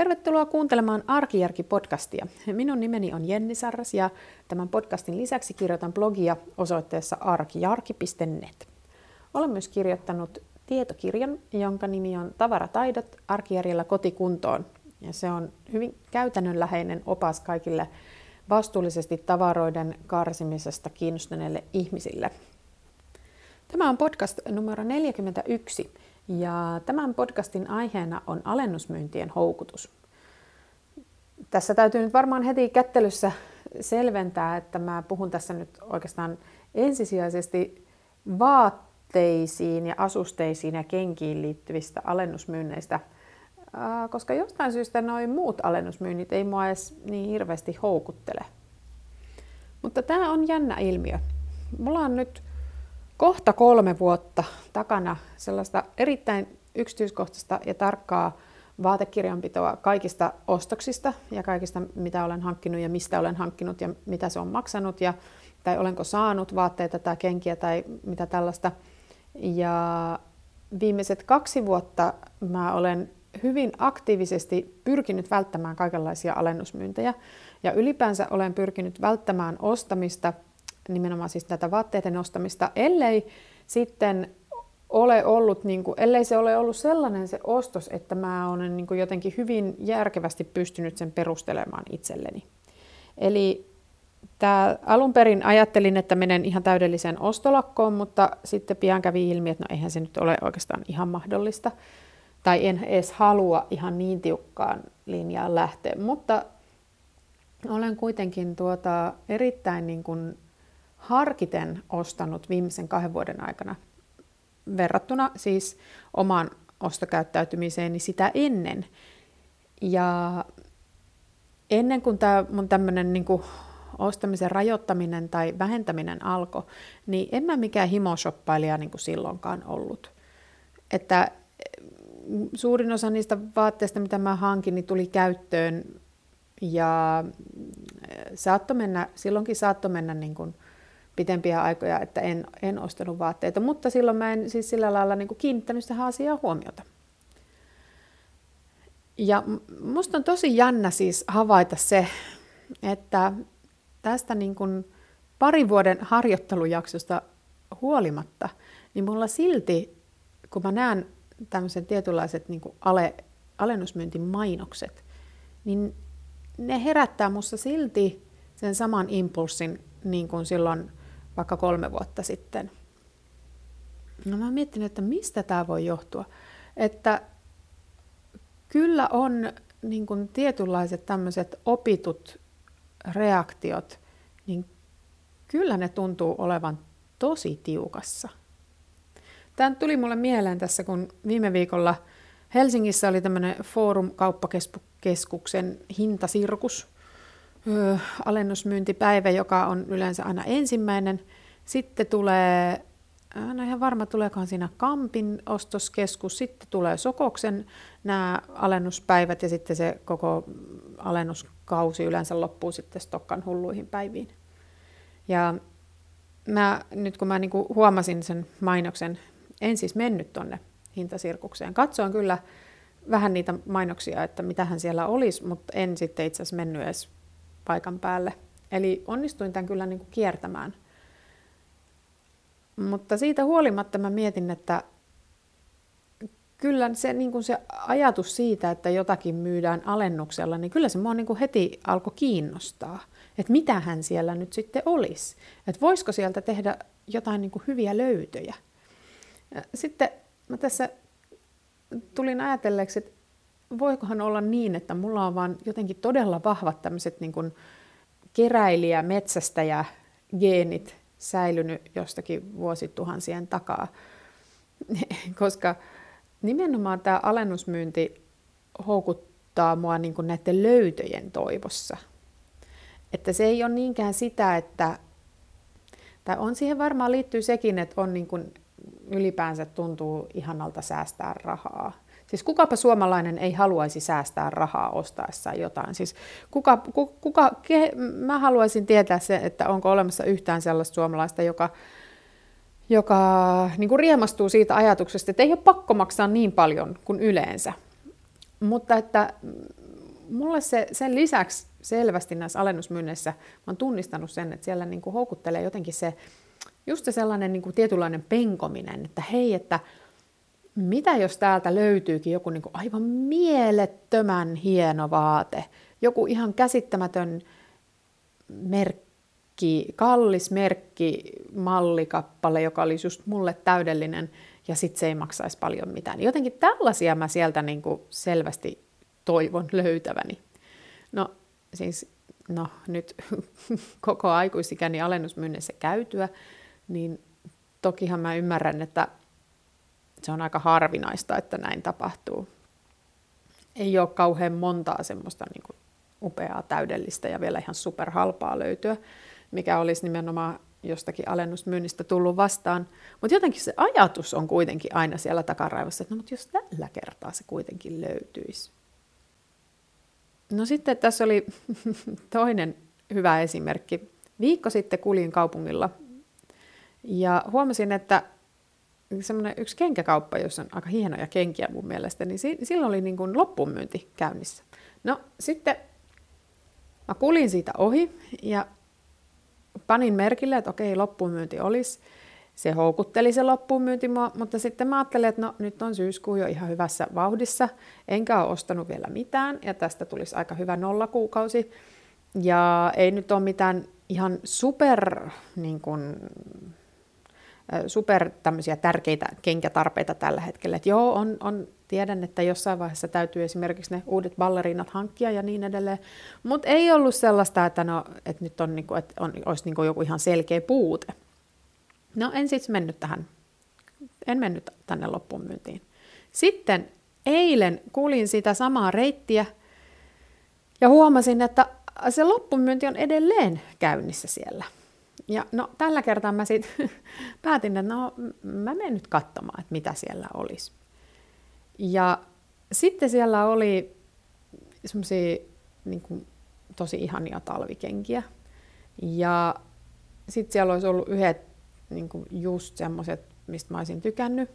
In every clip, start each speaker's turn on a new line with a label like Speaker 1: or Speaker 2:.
Speaker 1: Tervetuloa kuuntelemaan Arkijärki-podcastia. Minun nimeni on Jenni Sarras ja tämän podcastin lisäksi kirjoitan blogia osoitteessa arkijarki.net. Olen myös kirjoittanut tietokirjan, jonka nimi on Tavarataidot arkijärjellä kotikuntoon. Ja se on hyvin käytännönläheinen opas kaikille vastuullisesti tavaroiden karsimisesta kiinnostuneille ihmisille. Tämä on podcast numero 41 ja tämän podcastin aiheena on alennusmyyntien houkutus. Tässä täytyy nyt varmaan heti kättelyssä selventää, että mä puhun tässä nyt oikeastaan ensisijaisesti vaatteisiin ja asusteisiin ja kenkiin liittyvistä alennusmyynneistä, koska jostain syystä noin muut alennusmyynnit ei mua edes niin hirveästi houkuttele. Mutta tämä on jännä ilmiö. Mulla on nyt kohta kolme vuotta takana sellaista erittäin yksityiskohtaista ja tarkkaa vaatekirjanpitoa kaikista ostoksista ja kaikista, mitä olen hankkinut ja mistä olen hankkinut ja mitä se on maksanut ja tai olenko saanut vaatteita tai kenkiä tai mitä tällaista. Ja viimeiset kaksi vuotta mä olen hyvin aktiivisesti pyrkinyt välttämään kaikenlaisia alennusmyyntejä ja ylipäänsä olen pyrkinyt välttämään ostamista – nimenomaan siis tätä vaatteiden ostamista, ellei sitten ole ollut, niin kuin, ellei se ole ollut sellainen se ostos, että mä olen niin kuin jotenkin hyvin järkevästi pystynyt sen perustelemaan itselleni. Eli tämä, alun perin ajattelin, että menen ihan täydelliseen ostolakkoon, mutta sitten pian kävi ilmi, että no eihän se nyt ole oikeastaan ihan mahdollista. Tai en edes halua ihan niin tiukkaan linjaan lähteä, mutta olen kuitenkin tuota erittäin niin kuin harkiten ostanut viimeisen kahden vuoden aikana verrattuna siis omaan ostokäyttäytymiseeni sitä ennen. Ja ennen kuin tämä mun tämmöinen niin ostamisen rajoittaminen tai vähentäminen alkoi, niin en mä mikään himoshoppailija niin kuin silloinkaan ollut. Että suurin osa niistä vaatteista, mitä mä hankin, niin tuli käyttöön ja saattoi mennä, silloinkin saattoi mennä niin kuin pitempiä aikoja, että en, en ostanut vaatteita, mutta silloin mä en siis sillä lailla niin kiinnittänyt tähän asiaan huomiota. Ja musta on tosi jännä siis havaita se, että tästä niin kuin parin vuoden harjoittelujaksosta huolimatta, niin mulla silti, kun mä näen tämmöiset tietynlaiset niin kuin ale, alennusmyyntimainokset, niin ne herättää musta silti sen saman impulssin niin kuin silloin vaikka kolme vuotta sitten. No mä mietin, että mistä tämä voi johtua. Että kyllä on niin kuin tietynlaiset tämmöiset opitut reaktiot, niin kyllä ne tuntuu olevan tosi tiukassa. Tämä tuli mulle mieleen tässä, kun viime viikolla Helsingissä oli tämmöinen Forum-kauppakeskuksen hintasirkus – alennusmyyntipäivä, joka on yleensä aina ensimmäinen. Sitten tulee, no ihan varma tuleekohan siinä Kampin ostoskeskus, sitten tulee Sokoksen nämä alennuspäivät ja sitten se koko alennuskausi yleensä loppuu sitten Stokkan hulluihin päiviin. Ja mä, nyt kun mä niinku huomasin sen mainoksen, en siis mennyt tonne hintasirkukseen. Katsoin kyllä vähän niitä mainoksia, että mitähän siellä olisi, mutta en sitten itse asiassa mennyt edes paikan päälle. Eli onnistuin tämän kyllä niin kuin kiertämään. Mutta siitä huolimatta mä mietin, että kyllä se, niin kuin se ajatus siitä, että jotakin myydään alennuksella, niin kyllä se mua niin kuin heti alkoi kiinnostaa, että mitähän siellä nyt sitten olisi. Että voisiko sieltä tehdä jotain niin kuin hyviä löytöjä. Sitten mä tässä tulin ajatelleeksi, että voikohan olla niin, että mulla on vaan jotenkin todella vahvat tämmöiset niin kuin keräilijä, metsästäjä, geenit säilynyt jostakin vuosituhansien takaa. Koska nimenomaan tämä alennusmyynti houkuttaa mua niin kuin näiden löytöjen toivossa. Että se ei ole niinkään sitä, että, tai on siihen varmaan liittyy sekin, että on niin kuin ylipäänsä tuntuu ihanalta säästää rahaa. Siis kukapa suomalainen ei haluaisi säästää rahaa ostaessaan jotain. Siis kuka, kuka, kuka ke, mä haluaisin tietää se, että onko olemassa yhtään sellaista suomalaista, joka, joka niin kuin riemastuu siitä ajatuksesta, että ei ole pakko maksaa niin paljon kuin yleensä. Mutta että mulle se, sen lisäksi selvästi näissä alennusmyynneissä, mä oon tunnistanut sen, että siellä niin kuin houkuttelee jotenkin se, just se sellainen niin kuin tietynlainen penkominen, että hei, että mitä jos täältä löytyykin joku niin kuin aivan mielettömän hieno vaate, joku ihan käsittämätön merkki, kallis merkki, mallikappale, joka olisi just mulle täydellinen, ja sitten se ei maksaisi paljon mitään. Jotenkin tällaisia mä sieltä niin kuin selvästi toivon löytäväni. No siis, no nyt koko aikuisikäni alennusmyynnissä käytyä, niin tokihan mä ymmärrän, että se on aika harvinaista, että näin tapahtuu. Ei ole kauhean montaa semmoista niin kuin upeaa, täydellistä ja vielä ihan superhalpaa löytyä, mikä olisi nimenomaan jostakin alennusmyynnistä tullut vastaan. Mutta jotenkin se ajatus on kuitenkin aina siellä takaraivossa, että no, mutta jos tällä kertaa se kuitenkin löytyisi. No sitten tässä oli toinen hyvä esimerkki. Viikko sitten kuljin kaupungilla ja huomasin, että semmoinen yksi kenkäkauppa, jossa on aika hienoja kenkiä mun mielestä, niin silloin oli niin kuin loppuunmyynti käynnissä. No sitten mä kulin siitä ohi ja panin merkille, että okei, loppuunmyynti olisi. Se houkutteli se loppuunmyynti mua, mutta sitten mä ajattelin, että no nyt on syyskuu jo ihan hyvässä vauhdissa, enkä ole ostanut vielä mitään, ja tästä tulisi aika hyvä nollakuukausi. Ja ei nyt ole mitään ihan super niin kuin, super tämmöisiä tärkeitä kenkätarpeita tällä hetkellä. Et joo, on, on, tiedän, että jossain vaiheessa täytyy esimerkiksi ne uudet ballerinat hankkia ja niin edelleen, mutta ei ollut sellaista, että, no, että nyt on, niinku, että on, olisi niinku joku ihan selkeä puute. No en siis mennyt tähän, en mennyt tänne loppuun myyntiin. Sitten eilen kuulin sitä samaa reittiä ja huomasin, että se loppumyynti on edelleen käynnissä siellä. Ja no tällä kertaa mä sitten päätin, että no mä menen nyt katsomaan, että mitä siellä olisi. Ja sitten siellä oli semmoisia niin tosi ihania talvikenkiä. Ja sitten siellä olisi ollut yhdet niin kuin just semmoiset, mistä mä olisin tykännyt,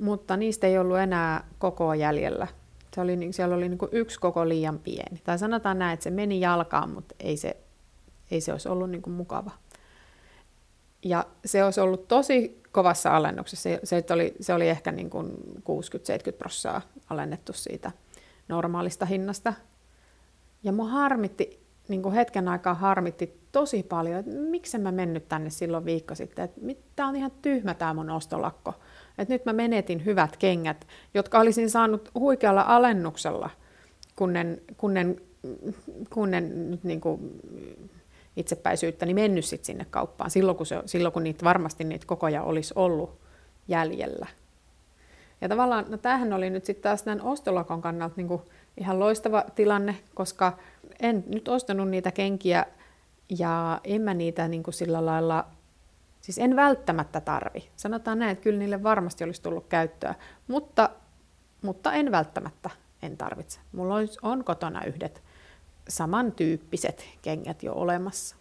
Speaker 1: mutta niistä ei ollut enää koko jäljellä. Se oli, siellä oli niin kuin yksi koko liian pieni. Tai sanotaan näin, että se meni jalkaan, mutta ei se, ei se olisi ollut niin kuin mukava. Ja se olisi ollut tosi kovassa alennuksessa. Se, oli, se oli ehkä niin kuin 60-70 prosenttia alennettu siitä normaalista hinnasta. Ja mua harmitti, niin kuin hetken aikaa harmitti tosi paljon, että miksi mä mennyt tänne silloin viikko sitten. Että tämä on ihan tyhmä tämä mun ostolakko. Että nyt mä menetin hyvät kengät, jotka olisin saanut huikealla alennuksella, kunnen, kunnen, kunnen nyt niin kuin itsepäisyyttä, niin mennyt sit sinne kauppaan silloin kun, se, silloin, kun niitä, varmasti niitä kokoja olisi ollut jäljellä. Ja tavallaan, no tämähän oli nyt sitten taas näin ostolakon kannalta niin kuin ihan loistava tilanne, koska en nyt ostanut niitä kenkiä ja en mä niitä niin kuin sillä lailla, siis en välttämättä tarvi. Sanotaan näin, että kyllä niille varmasti olisi tullut käyttöä, mutta, mutta en välttämättä en tarvitse. Mulla on kotona yhdet samantyyppiset kengät jo olemassa.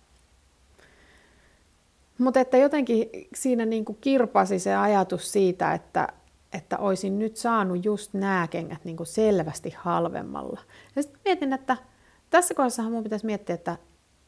Speaker 1: Mutta että jotenkin siinä niin kuin kirpasi se ajatus siitä, että, että olisin nyt saanut just nämä kengät niin kuin selvästi halvemmalla. Ja sitten mietin, että tässä kohdassa mun pitäisi miettiä, että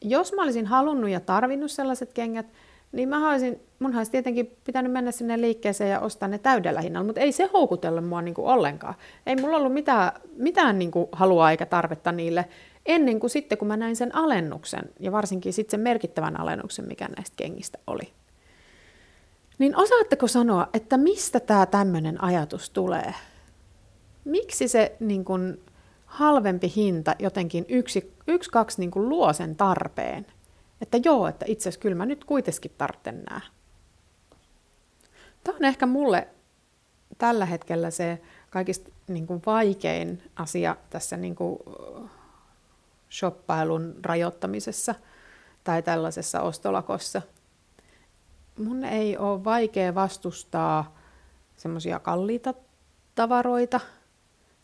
Speaker 1: jos mä olisin halunnut ja tarvinnut sellaiset kengät, niin mä olisin, mun olisi tietenkin pitänyt mennä sinne liikkeeseen ja ostaa ne täydellä hinnalla, mutta ei se houkutellut mua niin kuin ollenkaan. Ei mulla ollut mitään, mitään niin kuin halua eikä tarvetta niille ennen kuin sitten, kun mä näin sen alennuksen, ja varsinkin sitten sen merkittävän alennuksen, mikä näistä kengistä oli. Niin osaatteko sanoa, että mistä tämä tämmöinen ajatus tulee? Miksi se niin kun, halvempi hinta jotenkin yksi, yksi kaksi niin kun, luo sen tarpeen? Että joo, että itse asiassa kyllä mä nyt kuitenkin tartten nää. Tämä on ehkä mulle tällä hetkellä se kaikista niin kuin vaikein asia tässä niin kuin shoppailun rajoittamisessa tai tällaisessa ostolakossa. Mun ei ole vaikea vastustaa semmoisia kalliita tavaroita,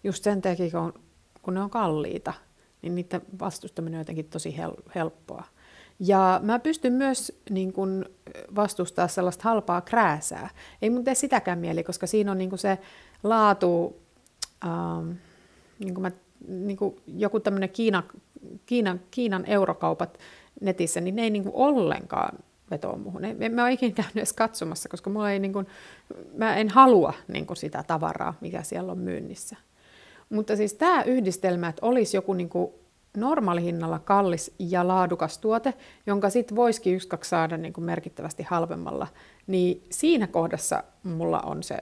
Speaker 1: just sen takia, kun ne on kalliita, niin niiden vastustaminen on jotenkin tosi hel- helppoa. Ja mä pystyn myös niin kun, vastustaa sellaista halpaa krääsää. Ei mun tee sitäkään mieli, koska siinä on niin se laatu, ähm, niin kuin mä niin kuin joku tämmöinen Kiina, Kiinan, Kiinan eurokaupat netissä, niin ne ei niin kuin ollenkaan vetoa muuhun. En, mä oon ikinä käynyt edes katsomassa, koska mulla ei niin kuin, mä en halua niin kuin sitä tavaraa, mikä siellä on myynnissä. Mutta siis tämä yhdistelmä, että olisi joku niin kuin normaalihinnalla kallis ja laadukas tuote, jonka sitten voisikin yksi kaksi saada niin kuin merkittävästi halvemmalla, niin siinä kohdassa mulla on se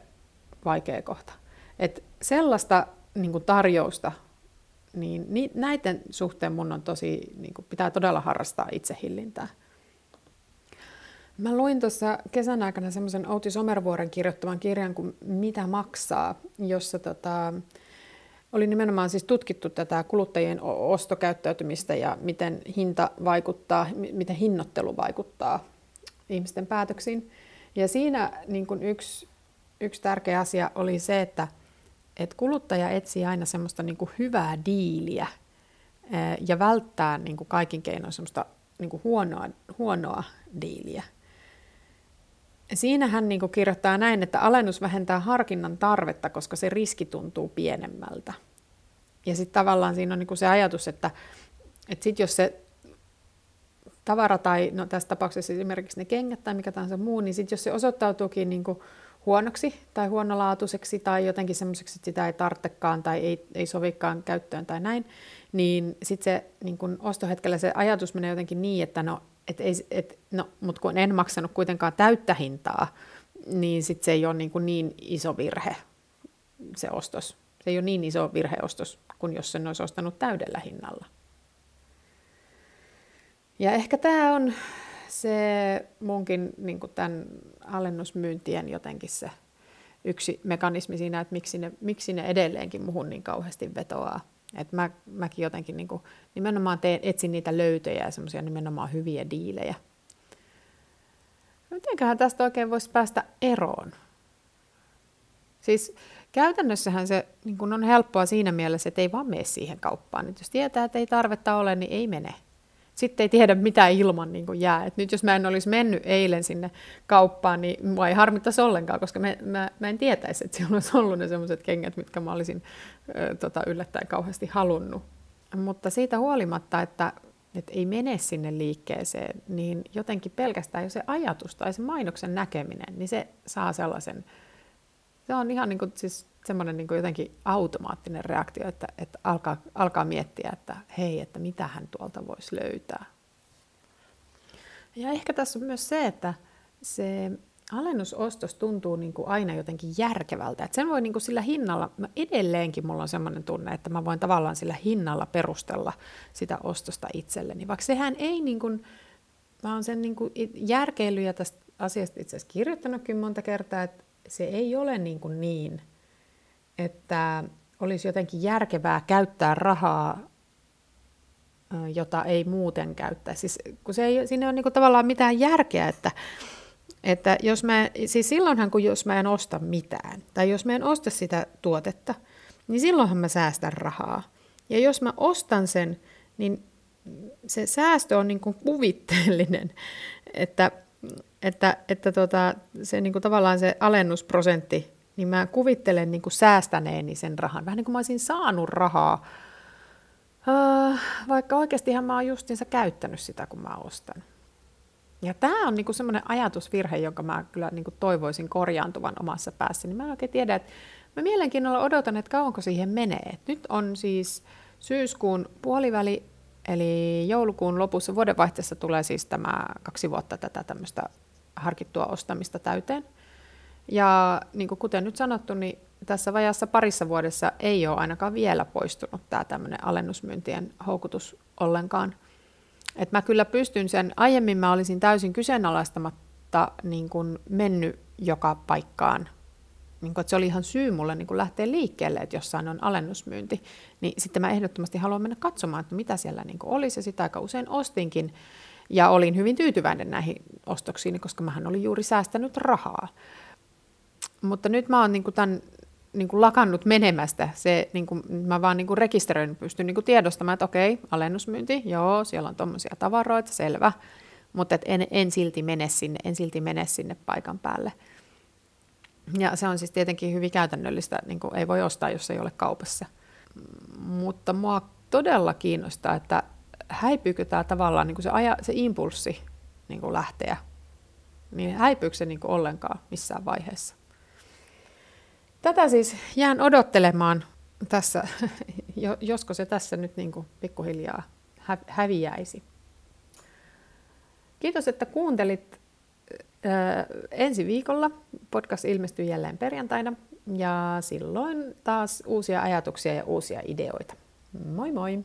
Speaker 1: vaikea kohta. Et sellaista niin kuin tarjousta, niin, niin näiden suhteen mun on tosi, niin kuin pitää todella harrastaa itsehillintää. Mä luin tuossa kesän aikana semmoisen Outi Somervuoren kirjoittaman kirjan kuin Mitä maksaa, jossa tota, oli nimenomaan siis tutkittu tätä kuluttajien ostokäyttäytymistä ja miten hinta vaikuttaa, miten hinnoittelu vaikuttaa ihmisten päätöksiin. Ja siinä niin kuin yksi, yksi tärkeä asia oli se, että, että kuluttaja etsii aina semmoista niin kuin hyvää diiliä ja välttää niin kuin kaikin keinoin semmoista niin kuin huonoa, huonoa diiliä. Siinä hän niin kirjoittaa näin, että alennus vähentää harkinnan tarvetta, koska se riski tuntuu pienemmältä. Ja sitten tavallaan siinä on niin se ajatus, että, että sit jos se tavara tai no tässä tapauksessa esimerkiksi ne kengät tai mikä tahansa muu, niin sitten jos se osoittautuukin niin kuin huonoksi tai huonolaatuiseksi tai jotenkin semmoiseksi, että sitä ei tarvitsekaan tai ei, ei sovikaan käyttöön tai näin, niin sitten se niin kuin ostohetkellä se ajatus menee jotenkin niin, että no et et, no, mutta kun en maksanut kuitenkaan täyttä hintaa, niin sit se ei ole niin, kuin niin iso virhe se ostos. Se ei ole niin iso virheostos kuin jos sen olisi ostanut täydellä hinnalla. Ja ehkä tämä on se munkin niin tämän alennusmyyntien jotenkin se yksi mekanismi siinä, että miksi ne, miksi ne edelleenkin muhun niin kauheasti vetoaa. Et mä, mäkin jotenkin niin kuin, nimenomaan teen, etsin niitä löytöjä ja semmoisia nimenomaan hyviä diilejä. Mitenköhän tästä oikein voisi päästä eroon? Siis käytännössähän se niin kun on helppoa siinä mielessä, että ei vaan mene siihen kauppaan. Et jos tietää, että ei tarvetta ole, niin ei mene sitten ei tiedä mitä ilman niin kuin jää. Et nyt jos mä en olisi mennyt eilen sinne kauppaan, niin mua ei harmittaisi ollenkaan, koska mä, mä, mä en tietäisi, että siellä olisi ollut ne sellaiset kengät, mitkä mä olisin ö, tota, yllättäen kauheasti halunnut. Mutta siitä huolimatta, että, että ei mene sinne liikkeeseen, niin jotenkin pelkästään jo se ajatus tai se mainoksen näkeminen, niin se saa sellaisen, se on ihan niin kuin, siis semmoinen niin jotenkin automaattinen reaktio, että, että alkaa, alkaa miettiä, että hei, että mitä hän tuolta voisi löytää. Ja ehkä tässä on myös se, että se alennusostos tuntuu niin kuin aina jotenkin järkevältä. Että sen voi niin kuin sillä hinnalla, mä edelleenkin mulla on semmoinen tunne, että mä voin tavallaan sillä hinnalla perustella sitä ostosta itselleni. Vaikka sehän ei niin kuin, mä oon sen niin kuin järkeilyjä tästä asiasta itse asiassa kirjoittanutkin monta kertaa, että se ei ole niin, kuin niin että olisi jotenkin järkevää käyttää rahaa, jota ei muuten käyttää. Siis, kun se ei, siinä ei ole niin tavallaan mitään järkeä, että, että jos mä, siis silloinhan kun jos mä en osta mitään, tai jos mä en osta sitä tuotetta, niin silloinhan mä säästän rahaa. Ja jos mä ostan sen, niin se säästö on niin kuin kuvitteellinen, että, että, että tota, se niin kuin tavallaan se alennusprosentti niin mä kuvittelen niin kuin säästäneeni sen rahan. Vähän niin kuin mä olisin saanut rahaa, uh, vaikka oikeastihan mä oon justiinsa käyttänyt sitä, kun mä ostan. Ja tämä on niinku semmoinen ajatusvirhe, jonka mä kyllä niinku toivoisin korjaantuvan omassa päässäni. Mä en oikein tiedä, että mä mielenkiinnolla odotan, että kauanko siihen menee. Et nyt on siis syyskuun puoliväli, eli joulukuun lopussa vuodenvaihteessa tulee siis tämä kaksi vuotta tätä tämmöistä harkittua ostamista täyteen. Ja niin kuin kuten nyt sanottu, niin tässä vajassa parissa vuodessa ei ole ainakaan vielä poistunut tämä tämmöinen alennusmyyntien houkutus ollenkaan. Et mä kyllä pystyn sen, aiemmin mä olisin täysin kyseenalaistamatta niin kuin mennyt joka paikkaan. Niin kuin, että se oli ihan syy mulle niin kuin lähteä liikkeelle, että jossain on alennusmyynti. Niin sitten mä ehdottomasti haluan mennä katsomaan, että mitä siellä niin olisi, ja sitä aika usein ostinkin. Ja olin hyvin tyytyväinen näihin ostoksiin, koska mähän olin juuri säästänyt rahaa. Mutta nyt mä oon niin tämän niin kuin lakannut menemästä. Se, niin kuin, mä vaan niin kuin rekisteröin, pystyn niin kuin tiedostamaan, että okei, alennusmyynti, joo, siellä on tuommoisia tavaroita, selvä. Mutta en, en, silti mene sinne, en silti mene sinne paikan päälle. Ja se on siis tietenkin hyvin käytännöllistä, niin kuin ei voi ostaa, jos ei ole kaupassa. mutta mua todella kiinnostaa, että häipyykö tämä tavallaan niin kuin se, aja, se impulssi niin kuin lähteä, niin häipyykö se niin kuin ollenkaan missään vaiheessa. Tätä siis jään odottelemaan tässä, josko se tässä nyt niin kuin pikkuhiljaa häviäisi. Kiitos, että kuuntelit. Ensi viikolla podcast ilmestyy jälleen perjantaina ja silloin taas uusia ajatuksia ja uusia ideoita. Moi moi!